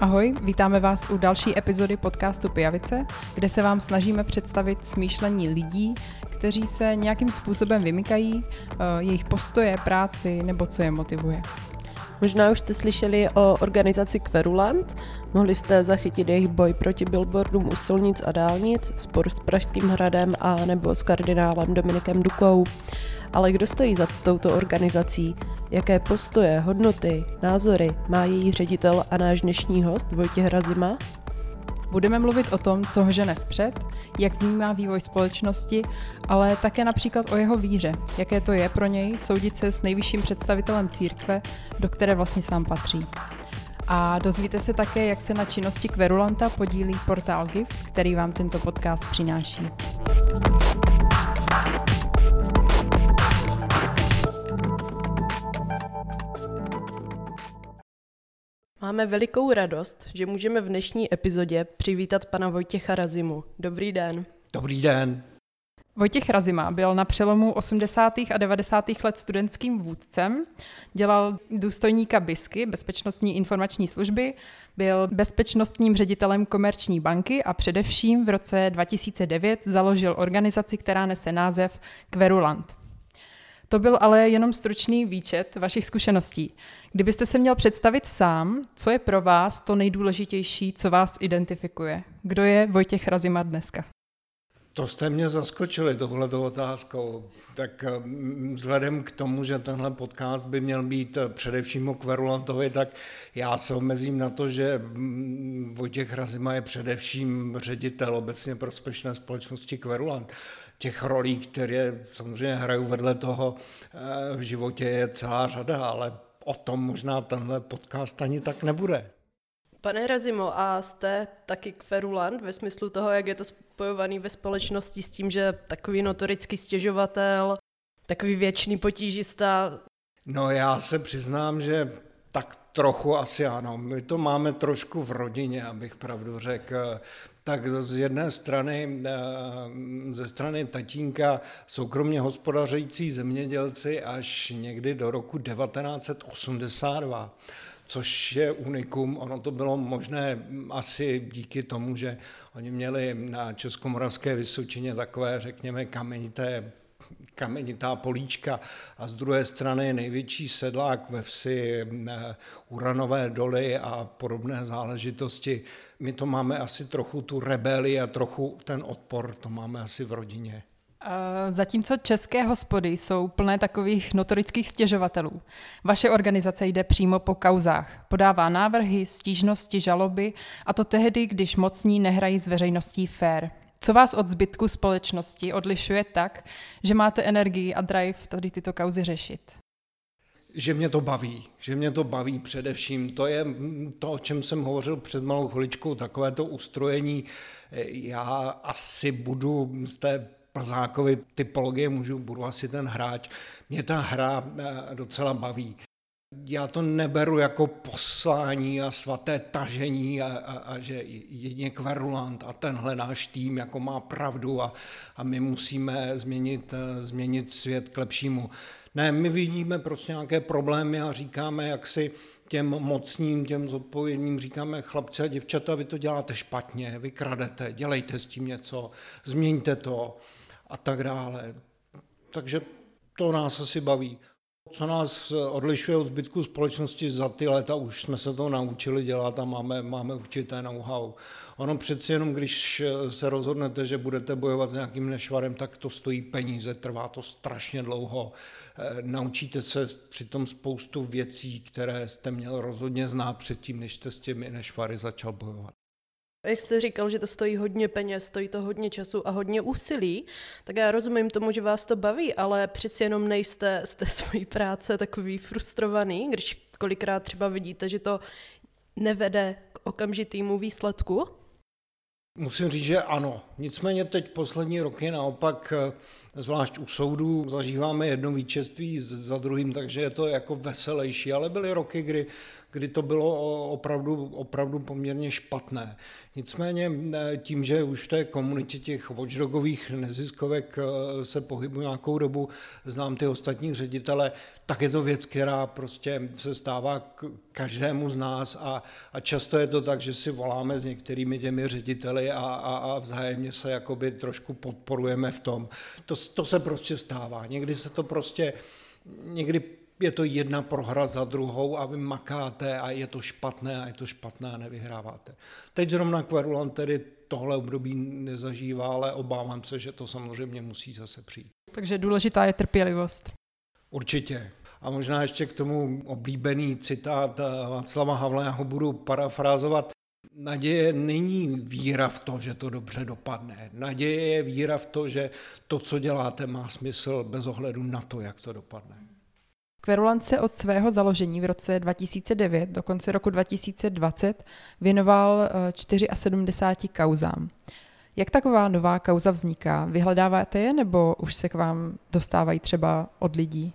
Ahoj, vítáme vás u další epizody podcastu Pijavice, kde se vám snažíme představit smýšlení lidí, kteří se nějakým způsobem vymykají, eh, jejich postoje, práci nebo co je motivuje. Možná už jste slyšeli o organizaci Querulant, mohli jste zachytit jejich boj proti billboardům u silnic a dálnic, spor s Pražským hradem a nebo s kardinálem Dominikem Dukou. Ale kdo stojí za touto organizací? Jaké postoje, hodnoty, názory má její ředitel a náš dnešní host Vojtěch Razima? Budeme mluvit o tom, co ho žene vpřed, jak vnímá vývoj společnosti, ale také například o jeho víře, jaké to je pro něj soudit se s nejvyšším představitelem církve, do které vlastně sám patří. A dozvíte se také, jak se na činnosti Kverulanta podílí portál GIF, který vám tento podcast přináší. Máme velikou radost, že můžeme v dnešní epizodě přivítat pana Vojtěcha Razimu. Dobrý den. Dobrý den. Vojtěch Razima byl na přelomu 80. a 90. let studentským vůdcem, dělal důstojníka BISky, Bezpečnostní informační služby, byl bezpečnostním ředitelem komerční banky a především v roce 2009 založil organizaci, která nese název Querulant. To byl ale jenom stručný výčet vašich zkušeností. Kdybyste se měl představit sám, co je pro vás to nejdůležitější, co vás identifikuje? Kdo je Vojtěch Razima dneska? To jste mě zaskočili tohleto otázkou. Tak mm, vzhledem k tomu, že tenhle podcast by měl být eh, především o Kverulantovi, tak já se omezím na to, že mm, Vojtěch Razima je především ředitel obecně prospěšné společnosti Kverulant. Těch rolí, které samozřejmě hraju vedle toho eh, v životě, je celá řada, ale o tom možná tenhle podcast ani tak nebude. Pane Razimo, a jste taky kverulant ve smyslu toho, jak je to spojovaný ve společnosti s tím, že takový notorický stěžovatel, takový věčný potížista? No já se přiznám, že tak trochu asi ano. My to máme trošku v rodině, abych pravdu řekl. Tak z jedné strany, eh, ze strany tatínka soukromně hospodařící zemědělci až někdy do roku 1982 což je unikum. Ono to bylo možné asi díky tomu, že oni měli na Českomoravské Vysočině takové, řekněme, kamenité kamenitá políčka a z druhé strany největší sedlák ve vsi, eh, uranové doly a podobné záležitosti. My to máme asi trochu tu rebeli a trochu ten odpor, to máme asi v rodině. Zatímco české hospody jsou plné takových notorických stěžovatelů, vaše organizace jde přímo po kauzách. Podává návrhy, stížnosti, žaloby a to tehdy, když mocní nehrají s veřejností fair. Co vás od zbytku společnosti odlišuje tak, že máte energii a drive tady tyto kauzy řešit? že mě to baví, že mě to baví především. To je to, o čem jsem hovořil před malou chviličkou, takové to ustrojení. Já asi budu z té Plzákovi typologie můžu, budu asi ten hráč. Mě ta hra eh, docela baví. Já to neberu jako poslání a svaté tažení a, a, a že jedině kverulant a tenhle náš tým jako má pravdu a, a my musíme změnit, eh, změnit svět k lepšímu. Ne, my vidíme prostě nějaké problémy a říkáme, jak si těm mocním, těm zodpovědným říkáme, chlapci a děvčata, vy to děláte špatně, vy kradete, dělejte s tím něco, změňte to a tak dále. Takže to nás asi baví. Co nás odlišuje od zbytku společnosti za ty léta, už jsme se to naučili dělat a máme, máme určité know-how. Ono přeci jenom, když se rozhodnete, že budete bojovat s nějakým nešvarem, tak to stojí peníze, trvá to strašně dlouho. Eh, naučíte se přitom spoustu věcí, které jste měl rozhodně znát předtím, než jste s těmi nešvary začal bojovat jak jste říkal, že to stojí hodně peněz, stojí to hodně času a hodně úsilí, tak já rozumím tomu, že vás to baví, ale přeci jenom nejste z té svojí práce takový frustrovaný, když kolikrát třeba vidíte, že to nevede k okamžitému výsledku? Musím říct, že ano. Nicméně teď poslední roky naopak zvlášť u soudů zažíváme jedno vítězství za druhým, takže je to jako veselější, ale byly roky, kdy, kdy to bylo opravdu, opravdu poměrně špatné. Nicméně tím, že už v té komunitě těch watchdogových neziskovek eh, se pohybují nějakou dobu, znám ty ostatní ředitele, tak je to věc, která prostě se stává k každému z nás a, a často je to tak, že si voláme s některými těmi řediteli a, a, a vzájemně se jakoby trošku podporujeme v tom. To, to se prostě stává. Někdy se to prostě, někdy je to jedna prohra za druhou a vy makáte a je to špatné a je to špatné a nevyhráváte. Teď zrovna Querulant tedy tohle období nezažívá, ale obávám se, že to samozřejmě musí zase přijít. Takže důležitá je trpělivost. Určitě. A možná ještě k tomu oblíbený citát Václava Havla, já ho budu parafrázovat. Naděje není víra v to, že to dobře dopadne. Naděje je víra v to, že to, co děláte, má smysl bez ohledu na to, jak to dopadne. Kverulant se od svého založení v roce 2009 do konce roku 2020 věnoval 74 eh, kauzám. Jak taková nová kauza vzniká? Vyhledáváte je nebo už se k vám dostávají třeba od lidí?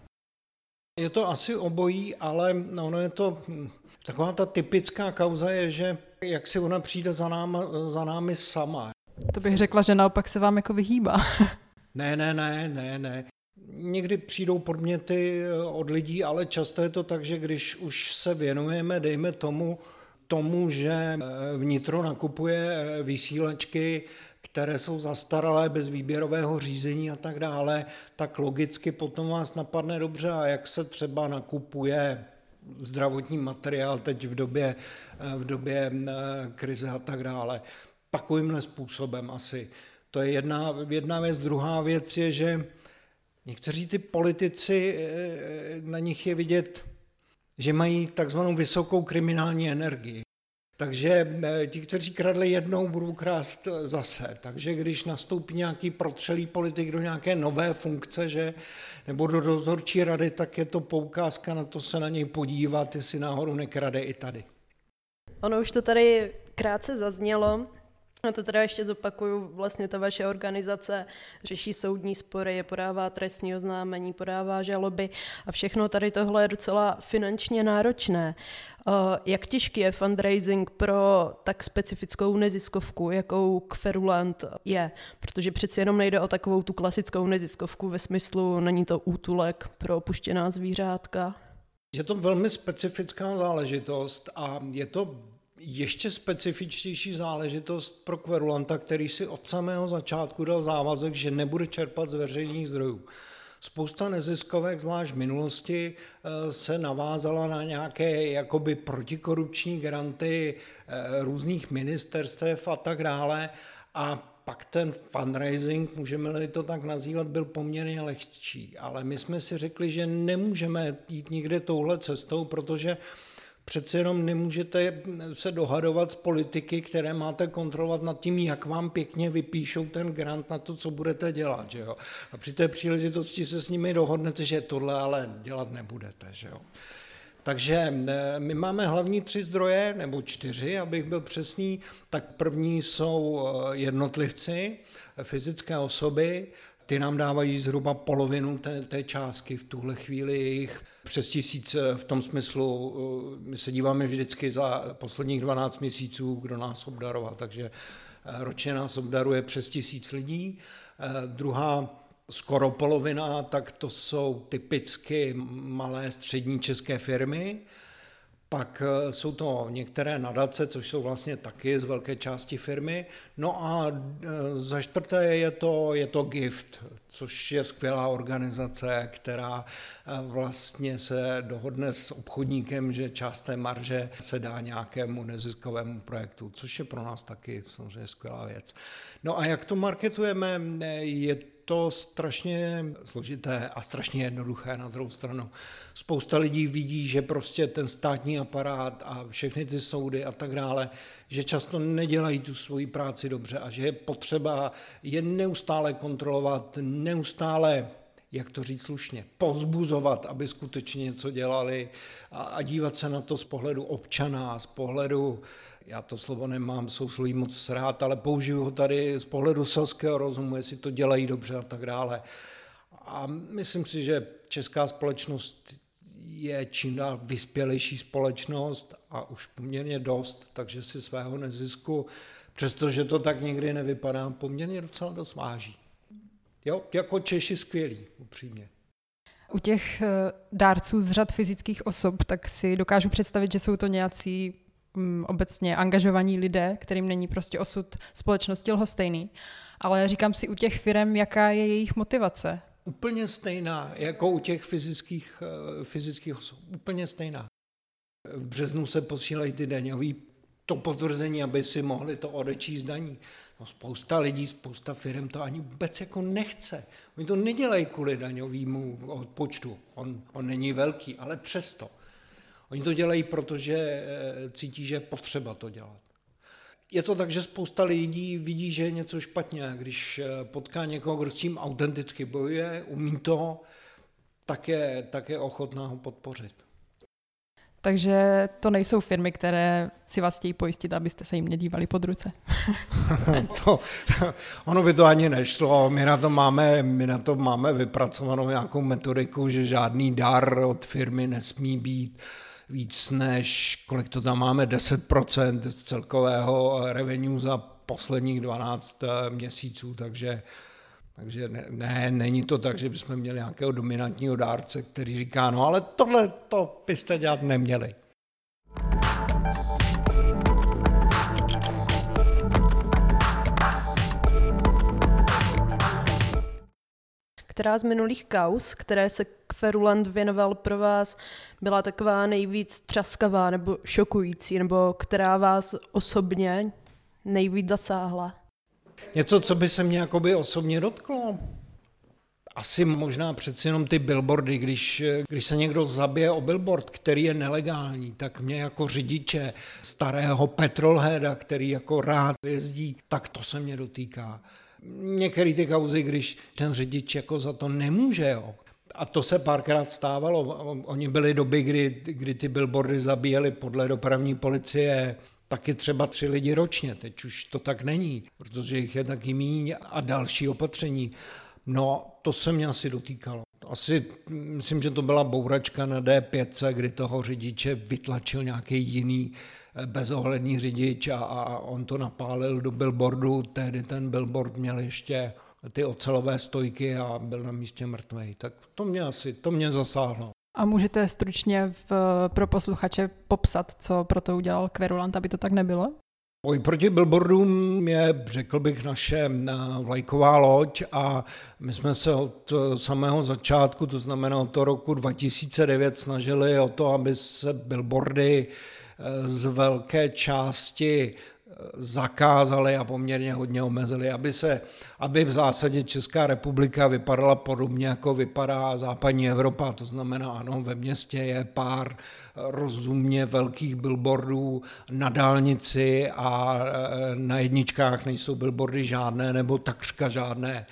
Je to asi obojí, ale ono je to hm, taková ta typická kauza je, že jak si ona přijde za, náma, za námi sama. To bych řekla, že naopak se vám jako vyhýbá. ne, ne, ne, ne, ne. Někdy přijdou podměty eh, od lidí, ale často je to tak, že když už se věnujeme, dejme tomu, tomu, že eh, vnitro nakupuje eh, vysílačky, které jsou zastaralé bez výběrového řízení a tak dále, tak logicky potom vás napadne dobře, a jak se třeba nakupuje zdravotní materiál teď v době, v době krize a tak dále. Takovýmhle způsobem asi. To je jedna, jedna věc. Druhá věc je, že Někteří ty politici, eh, na nich je vidět, že mají takzvanou vysokou kriminální energii. Takže eh, ti, kteří kradli jednou, budou krást zase. Takže když nastoupí nějaký protřelý politik do nějaké nové funkce, že, nebo do dozorčí rady, tak je to poukázka na to se na něj podívat, jestli náhodou nekrade i tady. Ono už to tady krátce zaznělo, a to teda ještě zopakuju, vlastně ta vaše organizace řeší soudní spory, podává trestní oznámení, podává žaloby a všechno tady tohle je docela finančně náročné. Jak těžký je fundraising pro tak specifickou neziskovku, jakou Kverulant je? Protože přeci jenom nejde o takovou tu klasickou neziskovku ve smyslu, není to útulek pro opuštěná zvířátka. Je to velmi specifická záležitost a je to ještě specifičtější záležitost pro kverulanta, který si od samého začátku dal závazek, že nebude čerpat z veřejných zdrojů. Spousta neziskovek, zvlášť v minulosti, eh, se navázala na nějaké jakoby protikorupční granty eh, různých ministerstev a tak dále. A pak ten fundraising, můžeme-li to tak nazývat, byl poměrně lehčí. Ale my jsme si řekli, že nemůžeme jít nikde touhle cestou, protože Přece jenom nemůžete se dohadovat s politiky, které máte kontrolovat nad tím, jak vám pěkně vypíšou ten grant na to, co budete dělat. Že jo? A při té příležitosti se s nimi dohodnete, že tohle ale dělat nebudete. Že jo? Takže eh, my máme hlavní tři zdroje, nebo čtyři, abych byl přesný. Tak první jsou eh, jednotlivci, fyzické osoby, ty nám dávají zhruba polovinu té, té částky, v tuhle chvíli jich přes tisíc eh, v tom smyslu, eh, my se díváme vždycky za posledních 12 měsíců, kdo nás obdaroval, takže eh, ročně nás obdaruje přes tisíc lidí. Druhá skoro polovina, tak to jsou typicky malé střední české firmy, pak eh, jsou to některé nadace, což jsou vlastně taky z velké části firmy. No a eh, za čtvrté je to, je to GIFT, což je skvělá organizace, která eh, vlastně se dohodne s obchodníkem, že část té marže se dá nějakému neziskovému projektu, což je pro nás taky samozřejmě skvělá věc. No a jak to marketujeme, je to strašně složité a strašně jednoduché na druhou stranu. Spousta lidí vidí, že prostě ten státní aparát a všechny ty soudy a tak dále, že často nedělají tu svoji práci dobře a že je potřeba je neustále kontrolovat, neustále jak to říct slušně, pozbuzovat, aby skutečně něco dělali a, a dívat se na to z pohledu občana, z pohledu já to slovo nemám sousloví moc rád, ale použiju ho tady z pohledu selského rozumu, jestli to dělají dobře a tak dále. A myslím si, že česká společnost je čím dál vyspělejší společnost a už poměrně dost, takže si svého nezisku, přestože to tak někdy nevypadá, poměrně docela dost váží. Jo, jako Češi skvělí, upřímně. U těch eh, dárců z řad fyzických osob, tak si dokážu představit, že jsou to nějací obecně angažovaní lidé, kterým není prostě osud společnosti lhostejný. Ale říkám si u těch firm, jaká je jejich motivace. Úplně stejná, jako u těch fyzických, eh, fyzických osob. Úplně stejná. V březnu se posílají ty daňový to potvrzení, aby si mohli to odečíst daní. No, spousta lidí, spousta firm to ani vůbec jako nechce. Oni to nedělají kvůli daňovému odpočtu. On, on není velký, ale přesto. Oni to dělají, protože eh, cítí, že je potřeba to dělat. Je to tak, že spousta lidí vidí, že je něco špatně. Když eh, potká někoho, kdo s tím autenticky bojuje, umí to, tak je, tak je ochotná ho podpořit. Takže to nejsou firmy, které si vás chtějí pojistit, abyste se jim nedívali pod ruce. to, ono by to ani nešlo. My na to máme, my na to máme vypracovanou nějakou metodiku, že žádný dar od firmy nesmí být víc než, kolik to tam máme, 10% z celkového revenue za posledních 12 eh, měsíců, takže takže ne, ne, není to tak, že bychom měli nějakého dominantního dárce, který říká, no ale tohle to byste dělat neměli. Která z minulých kaus, které se Kverulant věnoval pro vás, byla taková nejvíc třaskavá nebo šokující, nebo která vás osobně nejvíc zasáhla? Něco, co by se mě jakoby osobně dotklo? Asi možná přeci jenom ty billboardy, když, když se někdo zabije o billboard, který je nelegální, tak mě jako řidiče starého petrolheada, který jako rád jezdí, tak to se mě dotýká. Některé ty kauzy, když ten řidič jako za to nemůže, jo. A to se párkrát stávalo. Oni byly doby, kdy, kdy ty billboardy zabíjeli podle dopravní policie taky třeba tři lidi ročně. Teď už to tak není, protože jich je taky míň a další opatření. No, to se mě asi dotýkalo. Asi, myslím, že to byla bouračka na D5, kdy toho řidiče vytlačil nějaký jiný eh, bezohledný řidič a, a on to napálil do billboardu. Tehdy ten billboard měl ještě ty ocelové stojky a byl na místě mrtvý. Tak to mě asi, to mě zasáhlo. A můžete stručně v, pro posluchače popsat, co pro to udělal Kverulant, aby to tak nebylo? Boj proti billboardům je, řekl bych, naše eh, vlajková loď a my jsme se od samého začátku, to znamená od toho roku 2009, snažili o to, aby se billboardy eh, z velké části zakázali a poměrně hodně omezili, aby, se, aby v zásadě Česká republika vypadala podobně, jako vypadá západní Evropa. To znamená, ano, ve městě je pár rozumně velkých billboardů na dálnici a e, na jedničkách nejsou billboardy žádné nebo takřka žádné.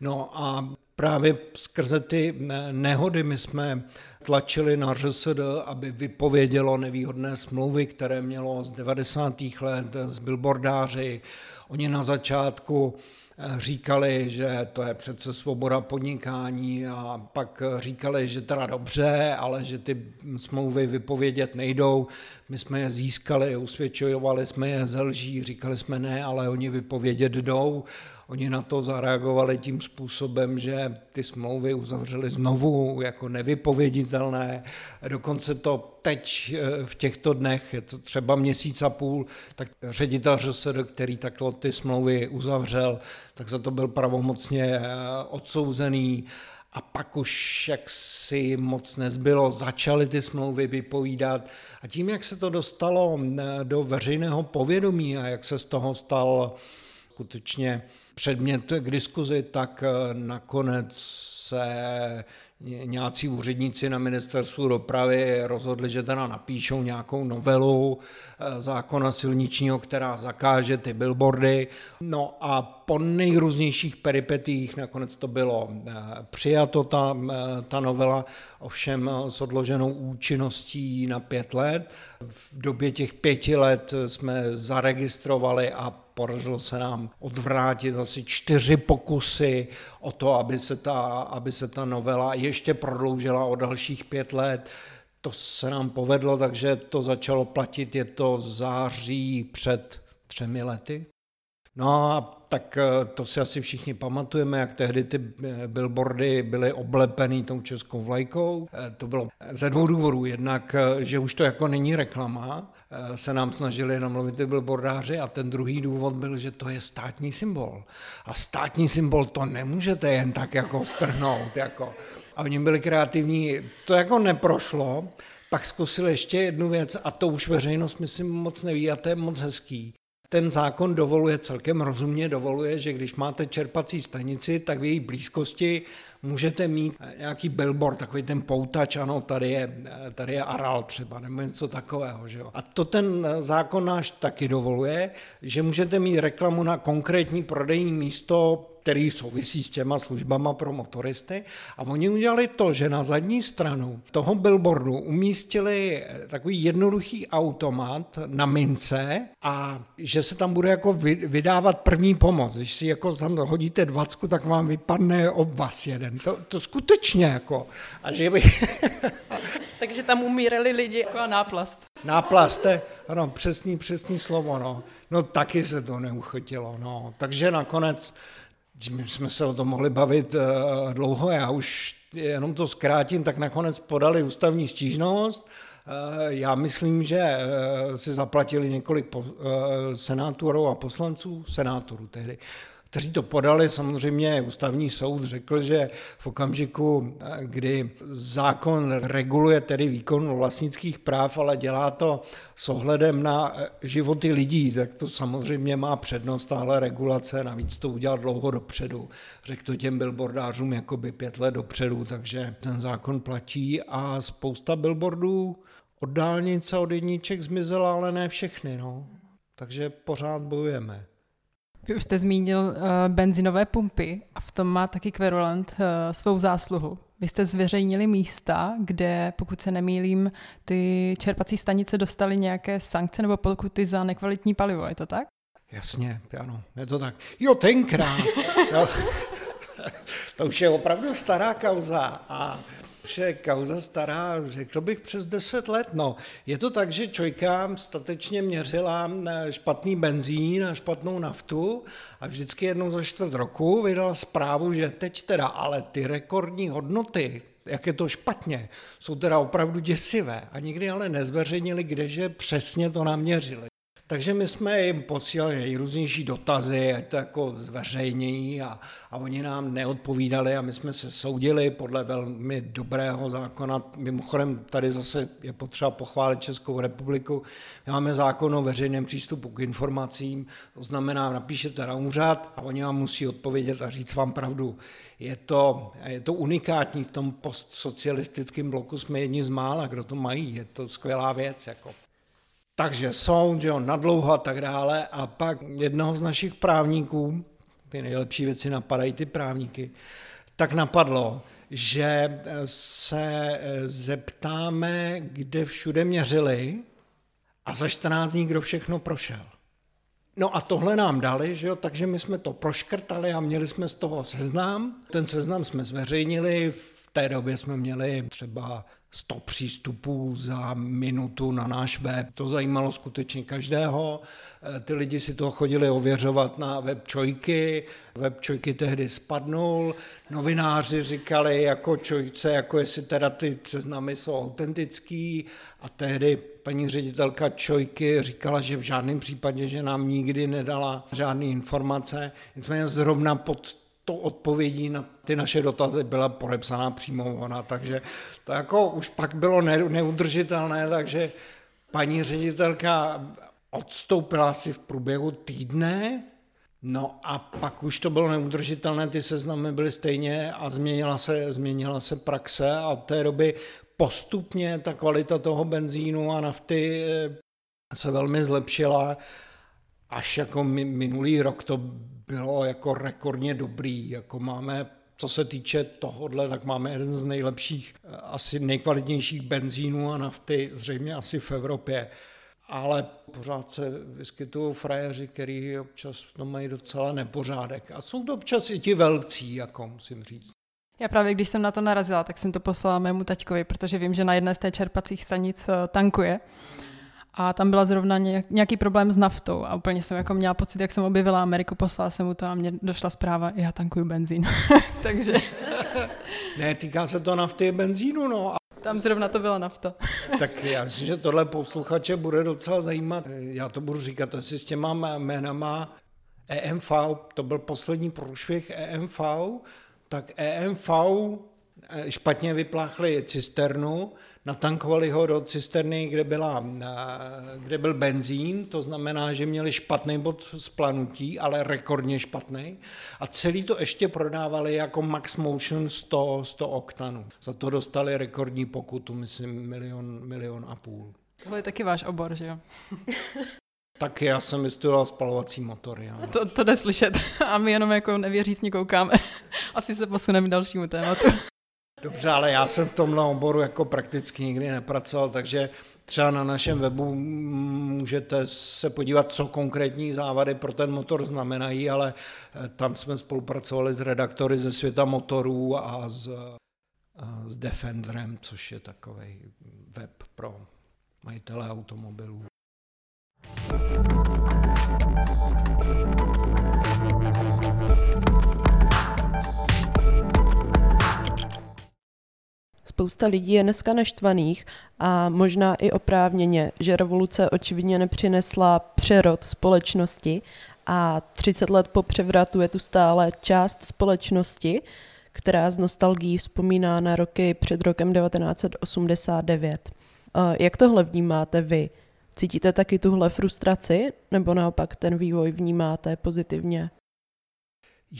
No a právě skrze ty nehody my jsme tlačili na ŘSD, aby vypovědělo nevýhodné smlouvy, které mělo z 90. let s billboardáři. Oni na začátku eh, říkali, že to je přece svoboda podnikání a pak říkali, že teda dobře, ale že ty smlouvy vypovědět nejdou. My jsme je získali, usvědčovali jsme je ze lží, říkali jsme ne, ale oni vypovědět jdou. Oni na to zareagovali tím způsobem, že ty smlouvy uzavřeli znovu jako nevypověditelné. Dokonce to teď eh, v těchto dnech, je to třeba měsíc a půl, tak ředitel ŘSD, který takto ty smlouvy uzavřel, tak za to byl pravomocně eh, odsouzený a pak už jak si moc nezbylo, začaly ty smlouvy vypovídat a tím, jak se to dostalo eh, do veřejného povědomí a jak se z toho stal skutečně předmět k diskuzi, tak eh, nakonec se nějací úředníci na ministerstvu dopravy rozhodli, že teda napíšou nějakou novelu eh, zákona silničního, která zakáže ty billboardy. No a po nejrůznějších peripetích nakonec to bylo eh, přijato, ta, eh, ta novela, ovšem s odloženou účinností na pět let. V době těch pěti let jsme zaregistrovali a podařilo se nám odvrátit asi čtyři pokusy o to, aby se ta, aby se ta novela ještě prodloužila o dalších pět let. To se nám povedlo, takže to začalo platit, je to září před třemi lety. No a tak eh, to si asi všichni pamatujeme, jak tehdy ty eh, billboardy byly oblepený tou českou vlajkou. Eh, to bylo ze dvou důvodů. Jednak, že už to jako není reklama, se nám snažili namluvit ty billboardáři a ten druhý důvod byl, že to je státní symbol. A státní symbol to nemůžete jen tak jako strhnout. Jako. A oni byli kreativní. To jako neprošlo, pak zkusili ještě jednu věc a to už veřejnost myslím moc neví a to je moc hezký ten zákon dovoluje, celkem rozumně dovoluje, že když máte čerpací stanici, tak v její blízkosti můžete mít nějaký billboard, takový ten poutač, ano, tady je, tady je aral třeba, nebo něco takového. Že jo? A to ten zákon náš taky dovoluje, že můžete mít reklamu na konkrétní prodejní místo který souvisí s těma službama pro motoristy. A oni udělali to, že na zadní stranu toho billboardu umístili takový jednoduchý automat na mince a že se tam bude jako vydávat první pomoc. Když si jako tam hodíte dvacku, tak vám vypadne obvaz jeden. To, to skutečně jako. A že by... Takže tam umírali lidi. Jako náplast. Náplast, ano, přesný, přesný slovo, no. No taky se to neuchytilo, no. Takže nakonec my jsme se o tom mohli bavit uh, dlouho, já už jenom to zkrátím, tak nakonec podali ústavní stížnost. Uh, já myslím, že uh, si zaplatili několik senátorů a poslanců, senátorů tehdy, kteří to podali. Samozřejmě ústavní soud řekl, že v okamžiku, kdy zákon reguluje tedy výkon vlastnických práv, ale dělá to s ohledem na životy lidí, tak to samozřejmě má přednost tahle regulace, navíc to udělal dlouho dopředu. Řekl to těm billboardářům jakoby pět let dopředu, takže ten zákon platí a spousta billboardů od dálnice, od jedniček zmizela, ale ne všechny. No. Takže pořád bojujeme. Vy už jste zmínil uh, benzinové pumpy a v tom má taky Querulant uh, svou zásluhu. Vy jste zveřejnili místa, kde, pokud se nemýlím, ty čerpací stanice dostaly nějaké sankce nebo pokuty za nekvalitní palivo, je to tak? Jasně, ano, je to tak. Jo, tenkrát. to už je opravdu stará kauza a už je kauza stará, řekl bych, přes 10 let. No, je to tak, že Čojka statečně měřila eh, špatný benzín a špatnou naftu a vždycky jednou za čtvrt roku vydala zprávu, že teď teda, ale ty rekordní hodnoty, jak je to špatně, jsou teda opravdu děsivé. A nikdy ale nezveřejnili, kdeže přesně to naměřili. Takže my jsme jim posílali nejrůznější dotazy, ať to jako zveřejnění a, a oni nám neodpovídali a my jsme se soudili podle velmi dobrého zákona. Mimochodem tady zase je potřeba pochválit Českou republiku. My máme zákon o veřejném přístupu k informacím, to znamená, napíšete na úřad a oni vám musí odpovědět a říct vám pravdu. Je to, je to unikátní, v tom postsocialistickém bloku jsme jedni z mála, kdo to mají, je to skvělá věc. Jako. Takže soud, že jo, nadlouho a tak dále. A pak jednoho z našich právníků, ty nejlepší věci napadají ty právníky, tak napadlo, že se zeptáme, kde všude měřili a za 14 dní kdo všechno prošel. No a tohle nám dali, že jo, takže my jsme to proškrtali a měli jsme z toho seznam. Ten seznam jsme zveřejnili, v té době jsme měli třeba 100 přístupů za minutu na náš web. To zajímalo skutečně každého. Eh, ty lidi si to chodili ověřovat na web Čojky. Web Čojky tehdy spadnul. Novináři říkali jako Čojce, jako jestli teda ty seznamy jsou autentický. A tehdy paní ředitelka Čojky říkala, že v žádném případě, že nám nikdy nedala žádné informace. Nicméně zrovna pod to odpovědí na ty naše dotazy byla podepsaná přímo ona, takže to jako už pak bylo neudržitelné, takže paní ředitelka odstoupila si v průběhu týdne, no a pak už to bylo neudržitelné, ty seznamy byly stejně a změnila se, změnila se praxe a od té doby postupně ta kvalita toho benzínu a nafty eh, se velmi zlepšila až jako minulý rok to bylo jako rekordně dobrý, jako máme co se týče tohohle, tak máme jeden z nejlepších, asi nejkvalitnějších benzínů a nafty zřejmě asi v Evropě. Ale pořád se vyskytují frajeři, který občas v tom mají docela nepořádek. A jsou to občas i ti velcí, jako musím říct. Já právě, když jsem na to narazila, tak jsem to poslala mému taťkovi, protože vím, že na jedné z té čerpacích stanic eh, tankuje. A tam byla zrovna nějaký problém s naftou a úplně jsem jako měla pocit, jak jsem objevila Ameriku, poslala jsem mu to a mě došla zpráva, já tankuju benzín. Takže... ne, týká se to nafty a benzínu, no. Tam zrovna to byla nafta. tak já myslím, že tohle posluchače bude docela zajímat. Já to budu říkat asi s těma jménama. EMV, to byl poslední průšvih EMV, tak EMV eh, špatně vypláchli cisternu, natankovali ho do cisterny, kde, byla, eh, kde byl benzín, to znamená, že měli špatný bod splanutí, ale rekordně špatný. A celý to ještě prodávali jako Max Motion 100, 100 oktanů. Za to dostali rekordní pokutu, myslím, milion, milion a půl. Tohle je taky váš obor, že jo? Tak já jsem vystudoval spalovací motory. Ano. To, to jde slyšet a my jenom jako nevěřícně koukáme. Asi se posuneme k dalšímu tématu. Dobře, ale já jsem v tomhle oboru jako prakticky nikdy nepracoval, takže třeba na našem webu můžete se podívat, co konkrétní závady pro ten motor znamenají, ale eh, tam jsme spolupracovali s redaktory ze světa motorů a s, a s Defenderem, což je takový web pro majitele automobilů. Spousta lidí je dneska naštvaných a možná i oprávněně, že revoluce očividně nepřinesla přerod společnosti a 30 let po převratu je tu stále část společnosti, která z nostalgií vzpomíná na roky před rokem 1989. Jak tohle vnímáte vy? Cítíte taky tuhle frustraci, nebo naopak ten vývoj vnímáte pozitivně?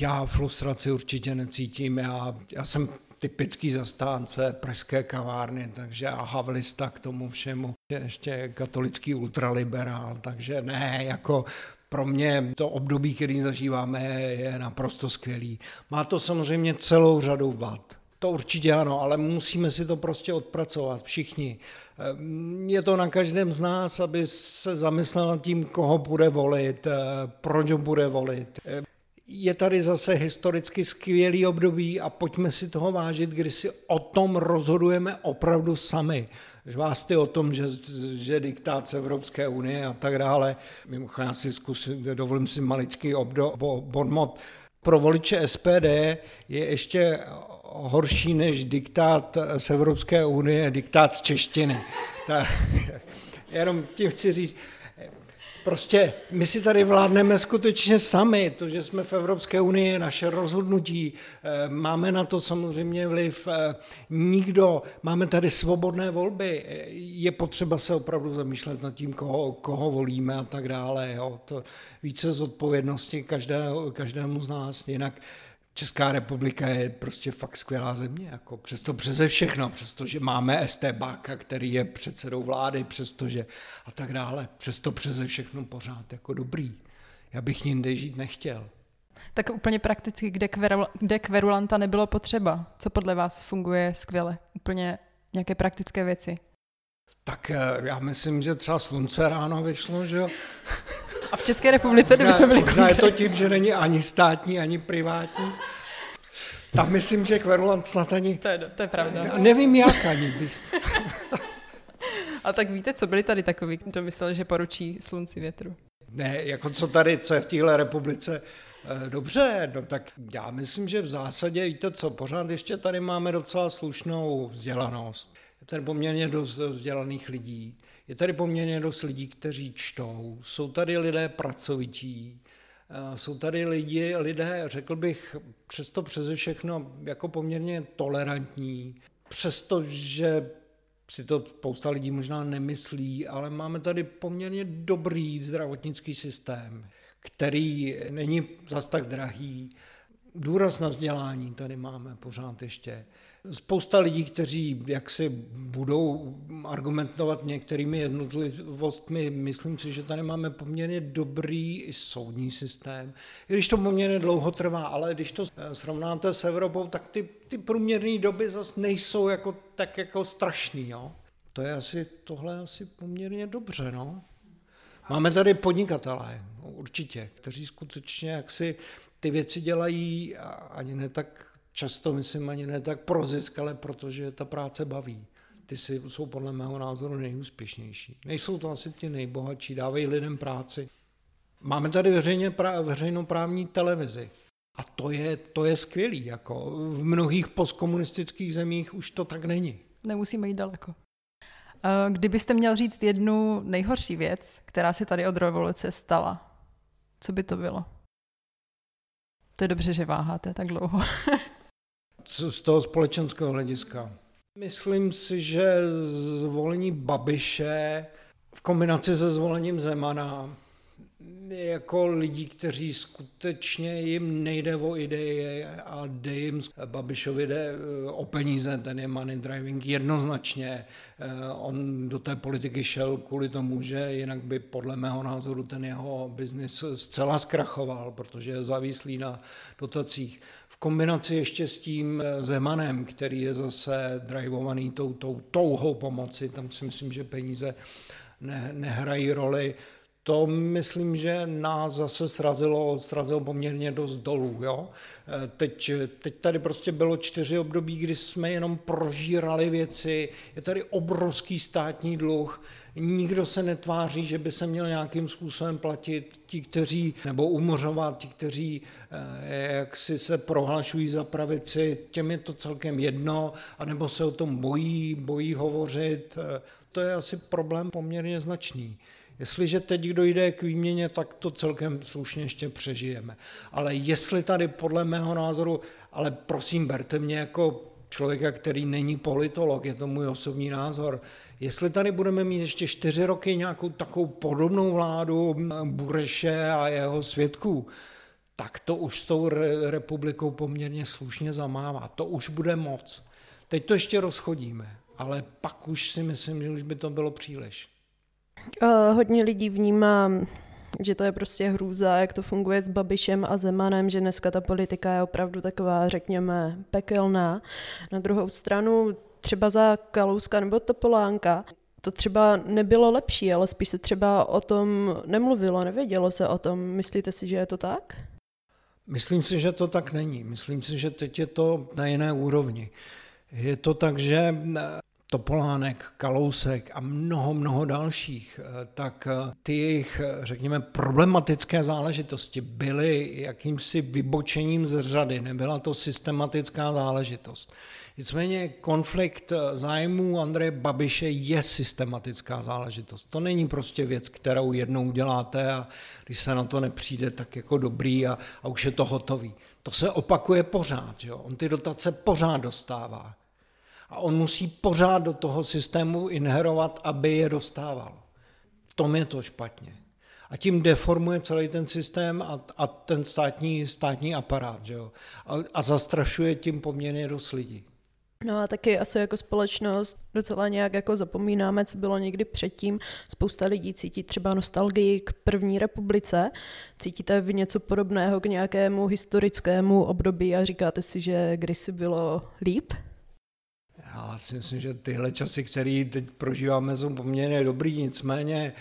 Já frustraci určitě necítím. Já, já jsem typický zastánce pražské kavárny, takže a havlista k tomu všemu. Ještě katolický ultraliberál, takže ne, jako pro mě to období, který zažíváme, je naprosto skvělý. Má to samozřejmě celou řadu vad. To určitě ano, ale musíme si to prostě odpracovat všichni. Je to na každém z nás, aby se zamyslel nad tím, koho bude volit, proč ho bude volit je tady zase historicky skvělý období a pojďme si toho vážit, když si o tom rozhodujeme opravdu sami. Vás ty o tom, že, že diktát z Evropské unie a tak dále, mimochodem já si zkusím, dovolím si maličký obdo, bo, bonmot, pro voliče SPD je ještě horší než diktát z Evropské unie, diktát z češtiny. Tak, jenom tím chci říct, Prostě my si tady vládneme skutečně sami. To, že jsme v Evropské unii, naše rozhodnutí, eh, máme na to samozřejmě vliv. Eh, nikdo, máme tady svobodné volby. Je potřeba se opravdu zamýšlet nad tím, koho, koho volíme a tak dále. Jo. To více zodpovědnosti každého, každému z nás. Jinak Česká republika je prostě fakt skvělá země, jako přesto přeze všechno, přestože máme ST Báka, který je předsedou vlády, přestože a tak dále, přesto přeze všechno pořád jako dobrý. Já bych jinde žít nechtěl. Tak úplně prakticky, kde, kveru, kde kverulanta nebylo potřeba? Co podle vás funguje skvěle? Úplně nějaké praktické věci? Tak eh, já myslím, že třeba slunce ráno vyšlo, že jo? A v České republice, kdyby jsme byli možná je to tím, že není ani státní, ani privátní. Tam myslím, že kverulant snad ani... To je, to je pravda. Nevím jak ani. Bys. A tak víte, co byli tady takový, kdo mysleli, že poručí slunci větru? Ne, jako co tady, co je v téhle republice, eh, Dobře, no tak já myslím, že v zásadě, víte co, pořád ještě tady máme docela slušnou vzdělanost. Je tady poměrně dost vzdělaných lidí. Je tady poměrně dost lidí, kteří čtou. Jsou tady lidé pracovití. Eh, jsou tady lidi, lidé, řekl bych, přesto přeze všechno jako poměrně tolerantní. Přestože si to spousta lidí možná nemyslí, ale máme tady poměrně dobrý zdravotnický systém, který není zas tak drahý. důraz na vzdělání tady máme pořád ještě. Spousta lidí, kteří jaksi budou argumentovat některými jednotlivostmi, myslím si, že tady máme poměrně dobrý soudní systém. I když to poměrně dlouho trvá, ale když to srovnáte s Evropou, tak ty, ty průměrné doby zase nejsou jako, tak jako strašný. Jo? To je asi, tohle asi poměrně dobře. No? Máme tady podnikatele, určitě, kteří skutečně jaksi ty věci dělají ani ne tak často, myslím, ani ne tak pro zisk, ale protože ta práce baví. Ty si, jsou podle mého názoru nejúspěšnější. Nejsou to asi ti nejbohatší, dávají lidem práci. Máme tady veřejně, pra, veřejnoprávní televizi. A to je, to je skvělý. Jako v mnohých postkomunistických zemích už to tak není. Nemusíme jít daleko. Eh, kdybyste měl říct jednu nejhorší věc, která se tady od revoluce stala, co by to bylo? To je dobře, že váháte tak dlouho. Z toho společenského hlediska? Myslím si, že zvolení Babiše v kombinaci se zvolením Zemana jako lidí, kteří skutečně jim nejde o ideje a jde jim, Babišovi jde eh, o peníze, ten je money driving jednoznačně. Eh, on do té politiky šel kvůli tomu, že jinak by podle mého názoru ten jeho biznis zcela zkrachoval, protože je závislý na dotacích. Kombinaci ještě s tím eh, Zemanem, který je zase drivovaný tou, tou touhou pomoci, tam si myslím, že peníze ne, nehrají roli, to myslím, že nás zase srazilo, srazilo poměrně dost dolů. Jo? E, teď, teď tady prostě bylo čtyři období, kdy jsme jenom prožírali věci, je tady obrovský státní dluh, nikdo se netváří, že by se měl nějakým způsobem platit ti, kteří, nebo umořovat ti, kteří e, jak si se prohlašují za pravici, těm je to celkem jedno, anebo se o tom bojí, bojí hovořit. E, to je asi problém poměrně značný. Jestliže teď dojde k výměně, tak to celkem slušně ještě přežijeme. Ale jestli tady podle mého názoru, ale prosím, berte mě jako člověka, který není politolog, je to můj osobní názor. Jestli tady budeme mít ještě čtyři roky nějakou takovou podobnou vládu Bureše a jeho svědků, tak to už s tou republikou poměrně slušně zamává. To už bude moc. Teď to ještě rozchodíme, ale pak už si myslím, že už by to bylo příliš. Uh, hodně lidí vnímá, že to je prostě hrůza, jak to funguje s Babišem a Zemanem, že dneska ta politika je opravdu taková, řekněme, pekelná. Na druhou stranu, třeba za Kalouska nebo Topolánka, to třeba nebylo lepší, ale spíš se třeba o tom nemluvilo, nevědělo se o tom. Myslíte si, že je to tak? Myslím si, že to tak není. Myslím si, že teď je to na jiné úrovni. Je to tak, že Topolánek, Kalousek a mnoho, mnoho dalších, eh, tak eh, ty jejich, eh, řekněme, problematické záležitosti byly jakýmsi vybočením z řady, nebyla to systematická záležitost. Nicméně konflikt zájmů Andreje Babiše je systematická záležitost. To není prostě věc, kterou jednou děláte a když se na to nepřijde, tak jako dobrý a, a už je to hotový. To se opakuje pořád. Že jo? On ty dotace pořád dostává a on musí pořád do toho systému inherovat, aby je dostával. V tom je to špatně. A tím deformuje celý ten systém a, a ten státní, státní aparát. Že jo? A, a zastrašuje tím poměrně dost lidí. No a taky asi jako společnost docela nějak jako zapomínáme, co bylo někdy předtím. Spousta lidí cítí třeba nostalgii k první republice. Cítíte vy něco podobného k nějakému historickému období a říkáte si, že kdysi bylo líp? Já si myslím, že tyhle časy, které teď prožíváme, jsou poměrně dobrý, nicméně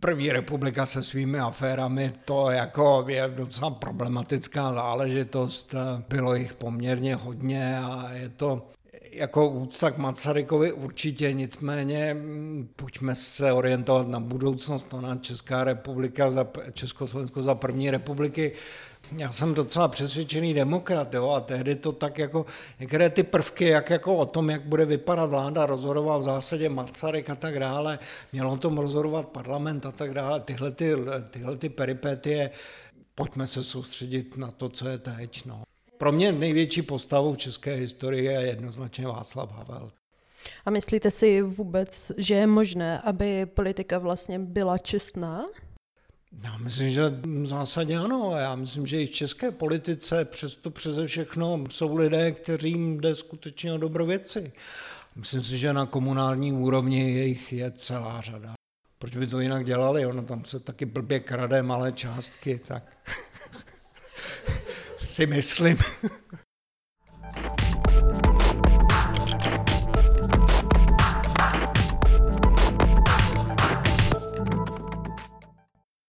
první republika se svými aférami, to jako je docela problematická záležitost, bylo jich poměrně hodně a je to jako úcta k Masarykovi určitě, nicméně pojďme se orientovat na budoucnost, na Česká republika, za, Československo za první republiky já jsem docela přesvědčený demokrat, jo, a tehdy to tak jako, některé ty prvky, jak jako o tom, jak bude vypadat vláda, rozhodoval v zásadě Masaryk a tak dále, mělo o tom rozhodovat parlament a tak dále, tyhle ty, tyhle ty peripetie, pojďme se soustředit na to, co je teď, no. Pro mě největší postavou v české historii je jednoznačně Václav Havel. A myslíte si vůbec, že je možné, aby politika vlastně byla čestná? Já myslím, že v zásadě ano. Já myslím, že i v české politice přesto přeze všechno jsou lidé, kterým jde skutečně o dobro věci. Myslím si, že na komunální úrovni jejich je celá řada. Proč by to jinak dělali? Ono tam se taky blbě krade malé částky, tak si myslím.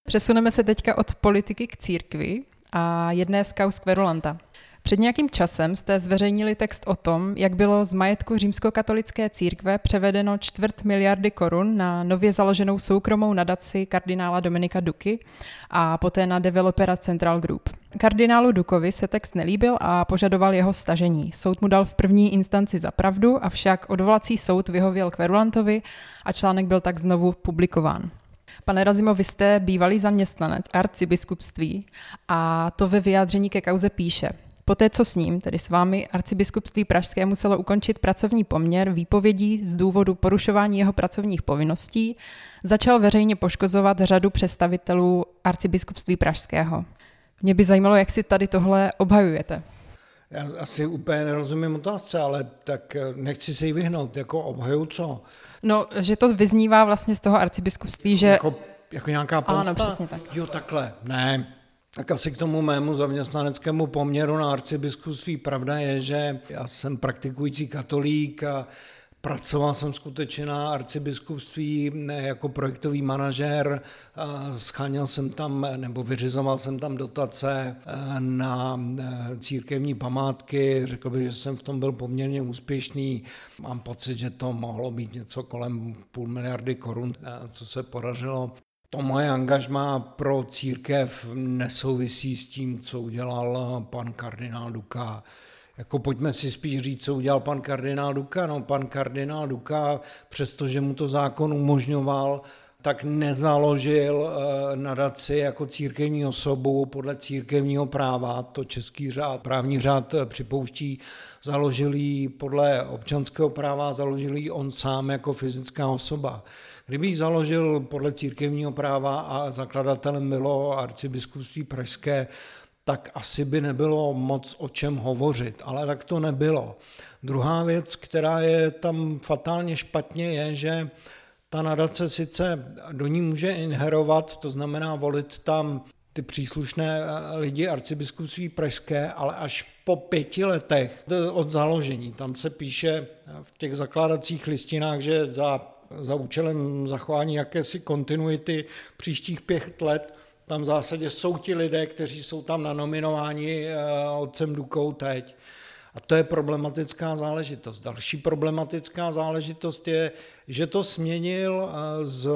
Přesuneme se teďka od politiky k církvi a jedné z kaus Kverulanta. Před nějakým časem jste zveřejnili text o tom, jak bylo z majetku římskokatolické církve převedeno čtvrt miliardy korun na nově založenou soukromou nadaci kardinála Dominika Duky a poté na developera Central Group. Kardinálu Dukovi se text nelíbil a požadoval jeho stažení. Soud mu dal v první instanci za pravdu, avšak odvolací soud vyhověl Kverulantovi a článek byl tak znovu publikován. Pane Razimo, vy jste bývalý zaměstnanec arcibiskupství a to ve vyjádření ke kauze píše. Poté, co s ním, tedy s vámi, arcibiskupství Pražské muselo ukončit pracovní poměr výpovědí z důvodu porušování jeho pracovních povinností, začal veřejně poškozovat řadu představitelů arcibiskupství Pražského. Mě by zajímalo, jak si tady tohle obhajujete. Já asi úplně nerozumím otázce, ale tak nechci se jí vyhnout. Jako obhaju co? No, že to vyznívá vlastně z toho arcibiskupství, že... Jako, jako nějaká pomsta? Ano, přesně tak. Jo, takhle. Ne, tak asi k tomu mému zaměstnaneckému poměru na arcibiskupství. Pravda je, že já jsem praktikující katolík a Pracoval jsem skutečně na arcibiskupství jako projektový manažer, scháněl jsem tam nebo vyřizoval jsem tam dotace eh, na eh, církevní památky, řekl bych, že jsem v tom byl poměrně úspěšný. Mám pocit, že to mohlo být něco kolem půl miliardy korun, eh, co se podařilo to moje angažma pro církev nesouvisí s tím, co udělal pan kardinál Duka. Jako pojďme si spíš říct, co udělal pan kardinál Duka. No, pan kardinál Duka, přestože mu to zákon umožňoval, tak nezaložil eh, nadaci jako církevní osobu podle církevního práva, to český řád, právní řád eh, připouští, založil ji podle občanského práva, založil ji on sám jako fyzická osoba. Kdyby ji založil podle církevního práva a zakladatelem bylo arcibiskupství pražské, tak asi by nebylo moc o čem hovořit, ale tak to nebylo. Druhá věc, která je tam fatálně špatně, je, že ta nadace sice do ní může inherovat, to znamená volit tam ty příslušné lidi arcibiskupství pražské, ale až po pěti letech od založení. Tam se píše v těch zakládacích listinách, že za za účelem zachování jakési kontinuity příštích pět let. Tam v zásadě jsou ti lidé, kteří jsou tam na nominování eh, otcem Dukou teď. A to je problematická záležitost. Další problematická záležitost je, že to směnil eh, s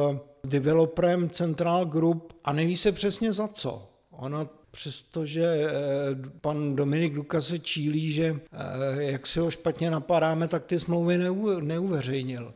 developerem Central Group a neví se přesně za co. Ono přestože eh, pan Dominik Duka se čílí, že jak si ho špatně napadáme, tak ty smlouvy neuveřejnil.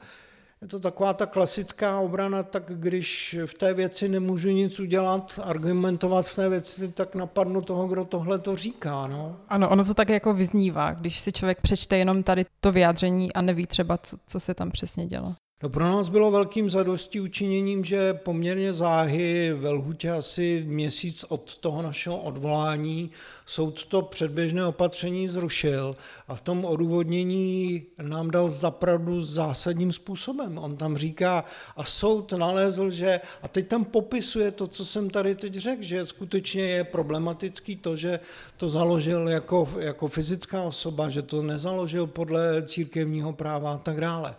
Je to taková ta klasická obrana, tak když v té věci nemůžu nic udělat, argumentovat v té věci, tak napadnu toho, kdo tohle to říká. No. Ano, ono to tak jako vyznívá, když si člověk přečte jenom tady to vyjádření a neví třeba, co, co se tam přesně dělo. No pro nás bylo velkým zadosti učiněním, že poměrně záhy ve lhutě asi měsíc od toho našeho odvolání soud to předběžné opatření zrušil a v tom odůvodnění nám dal zapravdu zásadním způsobem. On tam říká, a soud nalézl, že, a teď tam popisuje to, co jsem tady teď řekl, že skutečně je problematický to, že to založil jako, jako fyzická osoba, že to nezaložil podle církevního práva a tak dále.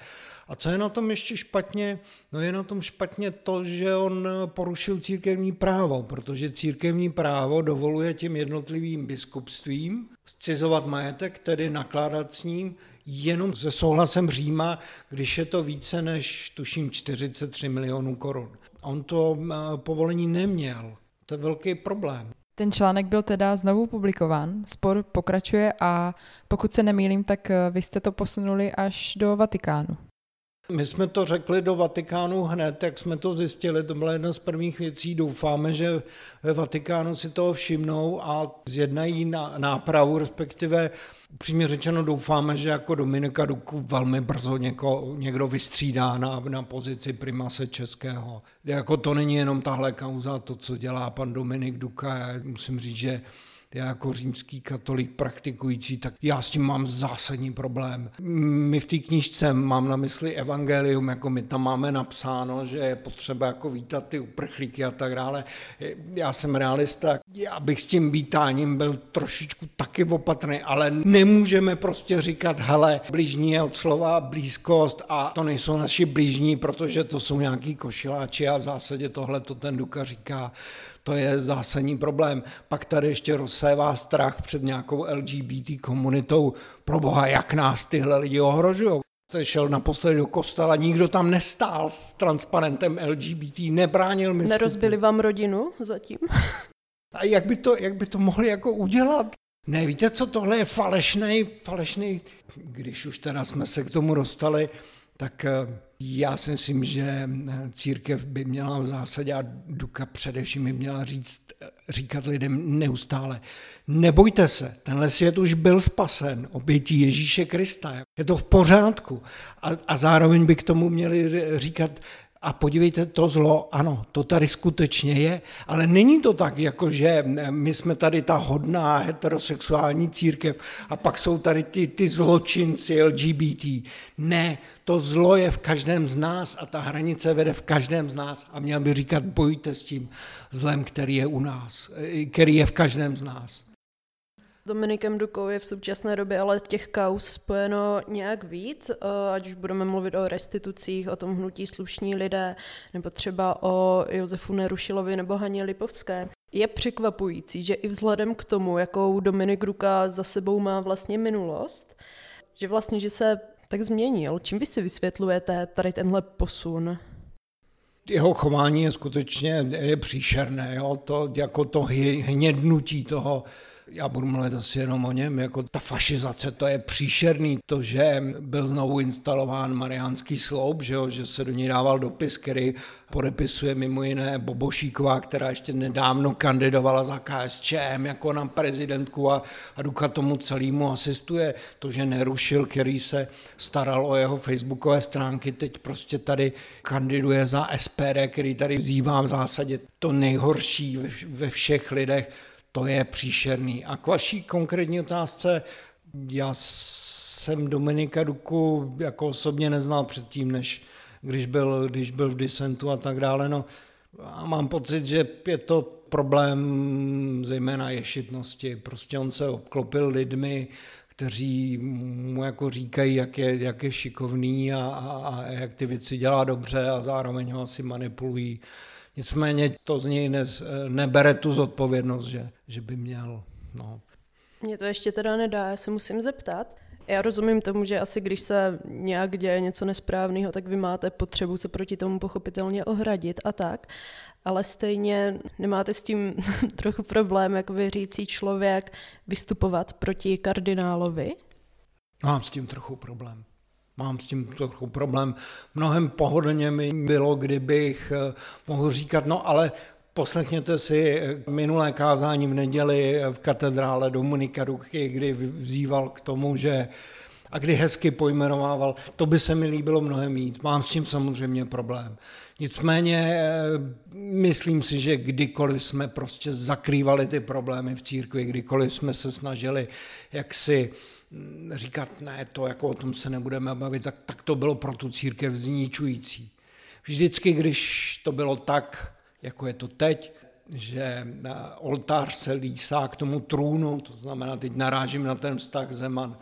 A co je na tom ještě špatně? No je na tom špatně to, že on porušil církevní právo, protože církevní právo dovoluje těm jednotlivým biskupstvím scizovat majetek, tedy nakládat s ním, jenom se souhlasem Říma, když je to více než, tuším, 43 milionů korun. On to eh, povolení neměl. To je velký problém. Ten článek byl teda znovu publikován, spor pokračuje a pokud se nemýlím, tak eh, vy jste to posunuli až do Vatikánu. My jsme to řekli do Vatikánu hned, jak jsme to zjistili, to byla jedna z prvních věcí. Doufáme, že ve Vatikánu si toho všimnou a zjednají nápravu, respektive upřímně řečeno doufáme, že jako Dominika Duku velmi brzo něko, někdo vystřídá na, na pozici primase českého. Jako to není jenom tahle kauza, to, co dělá pan Dominik Duka, já musím říct, že já jako římský katolik praktikující, tak já s tím mám zásadní problém. My v té knížce mám na mysli evangelium, jako my tam máme napsáno, že je potřeba jako vítat ty uprchlíky a tak dále. Já jsem realista, já bych s tím vítáním byl trošičku taky opatrný, ale nemůžeme prostě říkat, hele, blížní je od slova blízkost a to nejsou naši blížní, protože to jsou nějaký košiláči a v zásadě tohle to ten Duka říká. To je zásadní problém. Pak tady ještě rozsévá strach před nějakou LGBT komunitou. Pro boha, jak nás tyhle lidi ohrožují. Jste šel naposledy do kostela, nikdo tam nestál s transparentem LGBT, nebránil mi Nerozbili vám rodinu zatím? A jak by to, jak by to mohli jako udělat? Ne, víte co, tohle je falešný, falešný, když už teda jsme se k tomu dostali, tak eh, já si myslím, že eh, církev by měla v zásadě a Duka především by měla říct, eh, říkat lidem neustále, nebojte se, tenhle svět už byl spasen obětí Ježíše Krista, je to v pořádku. A, a zároveň by k tomu měli říkat, a podívejte, to zlo, ano, to tady skutečně je, ale není to tak, jako že my jsme tady ta hodná heterosexuální církev a pak jsou tady ty, ty zločinci LGBT. Ne, to zlo je v každém z nás a ta hranice vede v každém z nás a měl by říkat, bojte s tím zlem, který je u nás, který je v každém z nás. Dominikem Dukou je v současné době ale těch kaus spojeno nějak víc, eh, ať už budeme mluvit o restitucích, o tom hnutí slušní lidé, nebo třeba o Josefu Nerušilovi nebo Haně Lipovské. Je překvapující, že i vzhledem k tomu, jakou Dominik Ruka za sebou má vlastně minulost, že vlastně, že se tak změnil. Čím vy si vysvětlujete tady tenhle posun? jeho chování je skutečně je příšerné, jo? To, jako to hnědnutí toho já budu mluvit asi jenom o něm, jako ta fašizace, to je příšerný, to, že byl znovu instalován Mariánský sloup, že, jo, že se do něj dával dopis, který podepisuje mimo jiné Bobošíková, která ještě nedávno kandidovala za KSČM jako na prezidentku a, a Duka tomu celému asistuje. To, že nerušil, který se staral o jeho facebookové stránky, teď prostě tady kandiduje za SPD, který tady vzývá v zásadě to nejhorší ve, ve všech lidech to je příšerný. A k vaší konkrétní otázce, já jsem Dominika Duku jako osobně neznal předtím, než když byl, když byl v disentu a tak dále. No, a mám pocit, že je to problém zejména ješitnosti. Prostě on se obklopil lidmi, kteří mu jako říkají, jak je, jak je šikovný a, a, a jak ty věci dělá dobře a zároveň ho asi manipulují. Nicméně to z něj ne, nebere tu zodpovědnost, že, že by měl. No. Mně to ještě teda nedá, já se musím zeptat. Já rozumím tomu, že asi když se nějak děje něco nesprávného, tak vy máte potřebu se proti tomu pochopitelně ohradit a tak, ale stejně nemáte s tím trochu problém, jako věřící člověk, vystupovat proti kardinálovi? Mám s tím trochu problém. Mám s tím trochu problém. Mnohem pohodlně mi bylo, kdybych eh, mohl říkat, no ale Poslechněte si eh, minulé kázání v neděli v katedrále Dominika Ruchy, kdy vzýval k tomu, že a kdy hezky pojmenovával, to by se mi líbilo mnohem víc. Mám s tím samozřejmě problém. Nicméně eh, myslím si, že kdykoliv jsme prostě zakrývali ty problémy v církvi, kdykoliv jsme se snažili jaksi říkat, ne, to jako o tom se nebudeme bavit, tak, tak to bylo pro tu církev zničující. Vždycky, když to bylo tak, jako je to teď, že oltář se lísá k tomu trůnu, to znamená, teď narážím na ten vztah Zeman,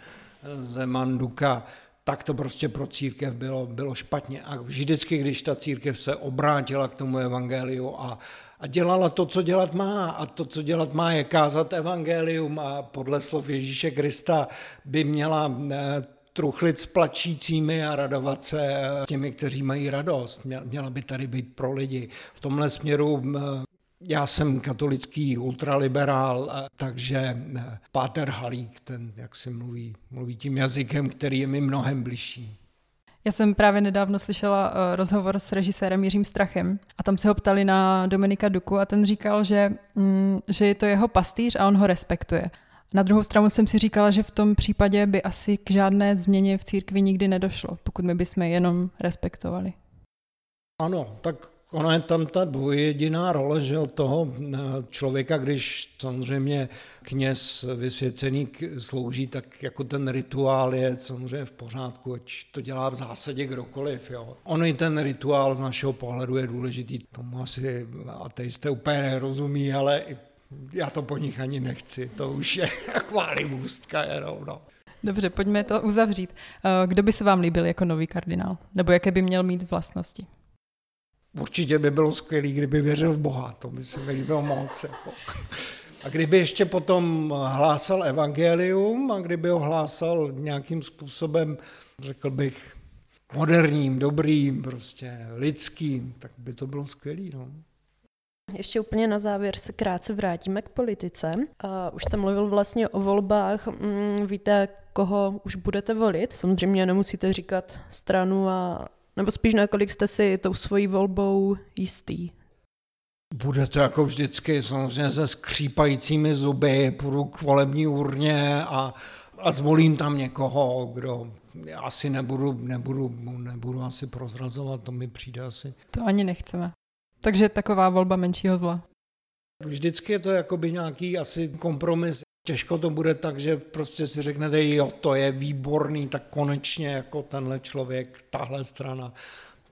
Zeman Duka, tak to prostě pro církev bylo, bylo špatně. A vždycky, když ta církev se obrátila k tomu evangeliu a, a dělala to, co dělat má. A to, co dělat má, je kázat evangelium a podle slov Ježíše Krista by měla eh, truchlit s plačícími a radovat se eh, těmi, kteří mají radost. Měla by tady být pro lidi. V tomhle směru eh, já jsem katolický ultraliberál, takže Páter Halík, ten, jak se mluví, mluví tím jazykem, který je mi mnohem bližší. Já jsem právě nedávno slyšela uh, rozhovor s režisérem Jiřím Strachem a tam se ho ptali na Dominika Duku a ten říkal, že, mm, že je to jeho pastýř a on ho respektuje. Na druhou stranu jsem si říkala, že v tom případě by asi k žádné změně v církvi nikdy nedošlo, pokud my bychom jenom respektovali. Ano, tak Ono je tam ta dvojjediná role že toho eh, člověka, když samozřejmě kněz vysvěcený slouží, tak jako ten rituál je samozřejmě v pořádku, ať to dělá v zásadě kdokoliv. Jo. Ono i ten rituál z našeho pohledu je důležitý, tomu asi ateisté úplně nerozumí, ale já to po nich ani nechci, to už je chválí můstka jenom. No. Dobře, pojďme to uzavřít. Eh, kdo by se vám líbil jako nový kardinál? Nebo jaké by měl mít vlastnosti? Určitě by bylo skvělé, kdyby věřil v Boha, to by se mi líbilo moc. Jako. A kdyby ještě potom hlásal evangelium a kdyby ho hlásal nějakým způsobem, řekl bych, moderním, dobrým, prostě lidským, tak by to bylo skvělé. No. Ještě úplně na závěr se krátce vrátíme k politice. Už jste mluvil vlastně o volbách. Mm, víte, koho už budete volit? Samozřejmě nemusíte říkat stranu a nebo spíš nakolik jste si tou svojí volbou jistý? Bude to jako vždycky, samozřejmě se skřípajícími zuby, půjdu k volební urně a, a zvolím tam někoho, kdo asi nebudu, nebudu, nebudu asi prozrazovat, to mi přijde asi. To ani nechceme. Takže taková volba menšího zla. Vždycky je to jakoby nějaký asi kompromis. Těžko to bude tak, že prostě si řeknete, jo, to je výborný, tak konečně jako tenhle člověk, tahle strana,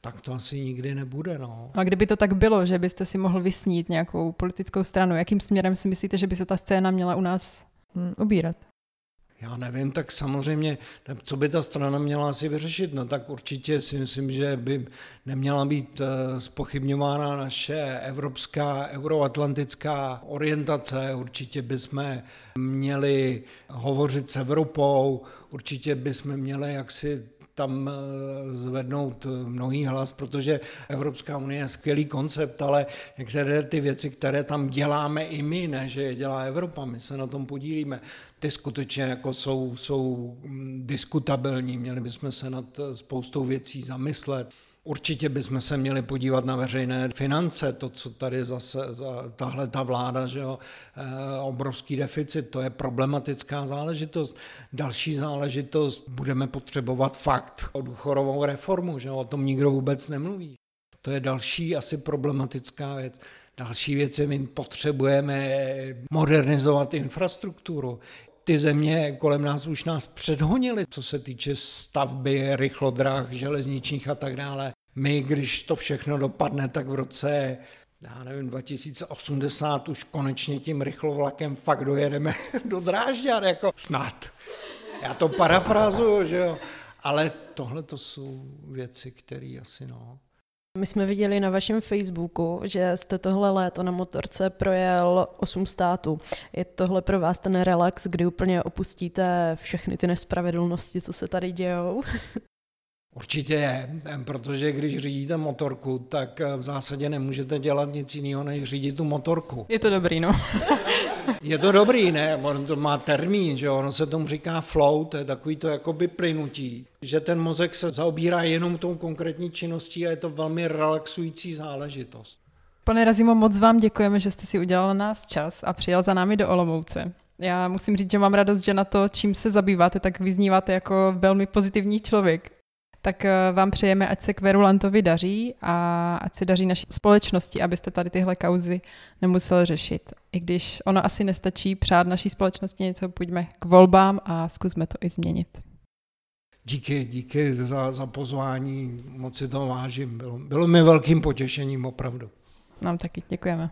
tak to asi nikdy nebude. No. A kdyby to tak bylo, že byste si mohl vysnít nějakou politickou stranu, jakým směrem si myslíte, že by se ta scéna měla u nás hm, ubírat? Já nevím, tak samozřejmě, co by ta strana měla asi vyřešit, no tak určitě si myslím, že by neměla být spochybňována eh, naše evropská, euroatlantická orientace, určitě bychom měli hovořit s Evropou, určitě bychom měli jaksi tam eh, zvednout mnohý hlas, protože Evropská unie je skvělý koncept, ale některé ty věci, které tam děláme i my, ne, že je dělá Evropa, my se na tom podílíme, ty skutečně jako jsou, jsou mm, diskutabilní, měli bychom se nad spoustou věcí zamyslet. Určitě bychom se měli podívat na veřejné finance, to, co tady zase za tahle ta vláda, že jo, e, obrovský deficit, to je problematická záležitost. Další záležitost, budeme potřebovat fakt o důchodovou reformu, že jo, o tom nikdo vůbec nemluví. To je další asi problematická věc. Další věc je, my potřebujeme modernizovat infrastrukturu ty země kolem nás už nás předhonily, co se týče stavby, rychlodráh, železničních a tak dále. My, když to všechno dopadne, tak v roce já nevím, 2080 už konečně tím rychlovlakem fakt dojedeme do Drážďan, jako snad. Já to parafrázuju, že jo, ale tohle to jsou věci, které asi no, my jsme viděli na vašem Facebooku, že jste tohle léto na motorce projel 8 států. Je tohle pro vás ten relax, kdy úplně opustíte všechny ty nespravedlnosti, co se tady dějou? Určitě je, protože když řídíte motorku, tak v zásadě nemůžete dělat nic jiného, než řídit tu motorku. Je to dobrý, no. je to dobrý, ne? On to má termín, že ono se tomu říká flow, to je takový to jakoby plynutí, že ten mozek se zaobírá jenom tou konkrétní činností a je to velmi relaxující záležitost. Pane Razimo, moc vám děkujeme, že jste si udělal na nás čas a přijel za námi do Olomouce. Já musím říct, že mám radost, že na to, čím se zabýváte, tak vyzníváte jako velmi pozitivní člověk tak eh, vám přejeme, ať se Kverulantovi daří a ať se daří naší společnosti, abyste tady tyhle kauzy nemuseli řešit. I když ono asi nestačí přát naší společnosti něco, pojďme k volbám a zkusme to i změnit. Díky, díky za, za pozvání, moc si to vážím. Bylo, bylo mi velkým potěšením, opravdu. Nám taky, děkujeme.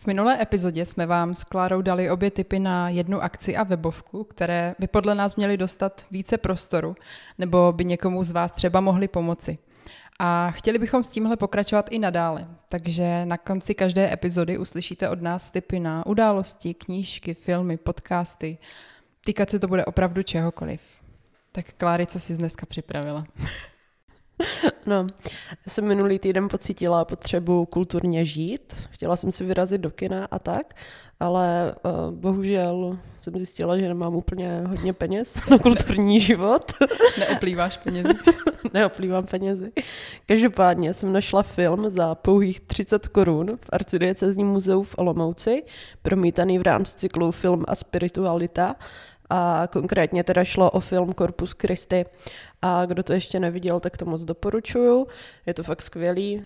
V minulé epizodě jsme vám s Klárou dali obě typy na jednu akci a webovku, které by podle nás měly dostat více prostoru, nebo by někomu z vás třeba mohli pomoci. A chtěli bychom s tímhle pokračovat i nadále, takže na konci každé epizody uslyšíte od nás typy na události, knížky, filmy, podcasty. Týkat se to bude opravdu čehokoliv. Tak Kláry, co jsi dneska připravila? No, já jsem minulý týden pocítila potřebu kulturně žít. Chtěla jsem si vyrazit do kina a tak, ale uh, bohužel jsem zjistila, že nemám úplně hodně peněz na kulturní život. Neoplýváš penězi? Neoplývám penězi. Každopádně jsem našla film za pouhých 30 korun v arcidiecezním muzeu v Olomouci, promítaný v rámci cyklu Film a spiritualita a konkrétně teda šlo o film Corpus Christi a kdo to ještě neviděl, tak to moc doporučuju. Je to fakt skvělý.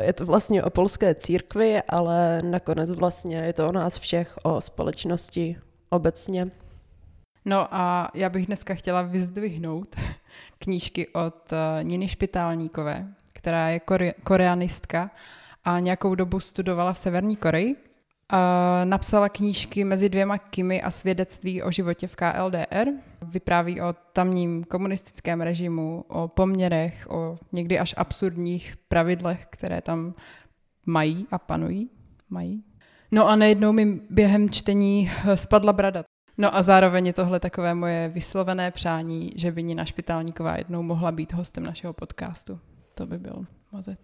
Je to vlastně o polské církvi, ale nakonec vlastně je to o nás všech, o společnosti obecně. No a já bych dneska chtěla vyzdvihnout knížky od eh, Niny Špitálníkové, která je kore- koreanistka a nějakou dobu studovala v Severní Koreji napsala knížky mezi dvěma Kimi a svědectví o životě v KLDR. Vypráví o tamním komunistickém režimu, o poměrech, o někdy až absurdních pravidlech, které tam mají a panují. Mají. No a najednou mi během čtení spadla brada. No a zároveň je tohle takové moje vyslovené přání, že by Nina Špitálníková jednou mohla být hostem našeho podcastu. To by byl mazec.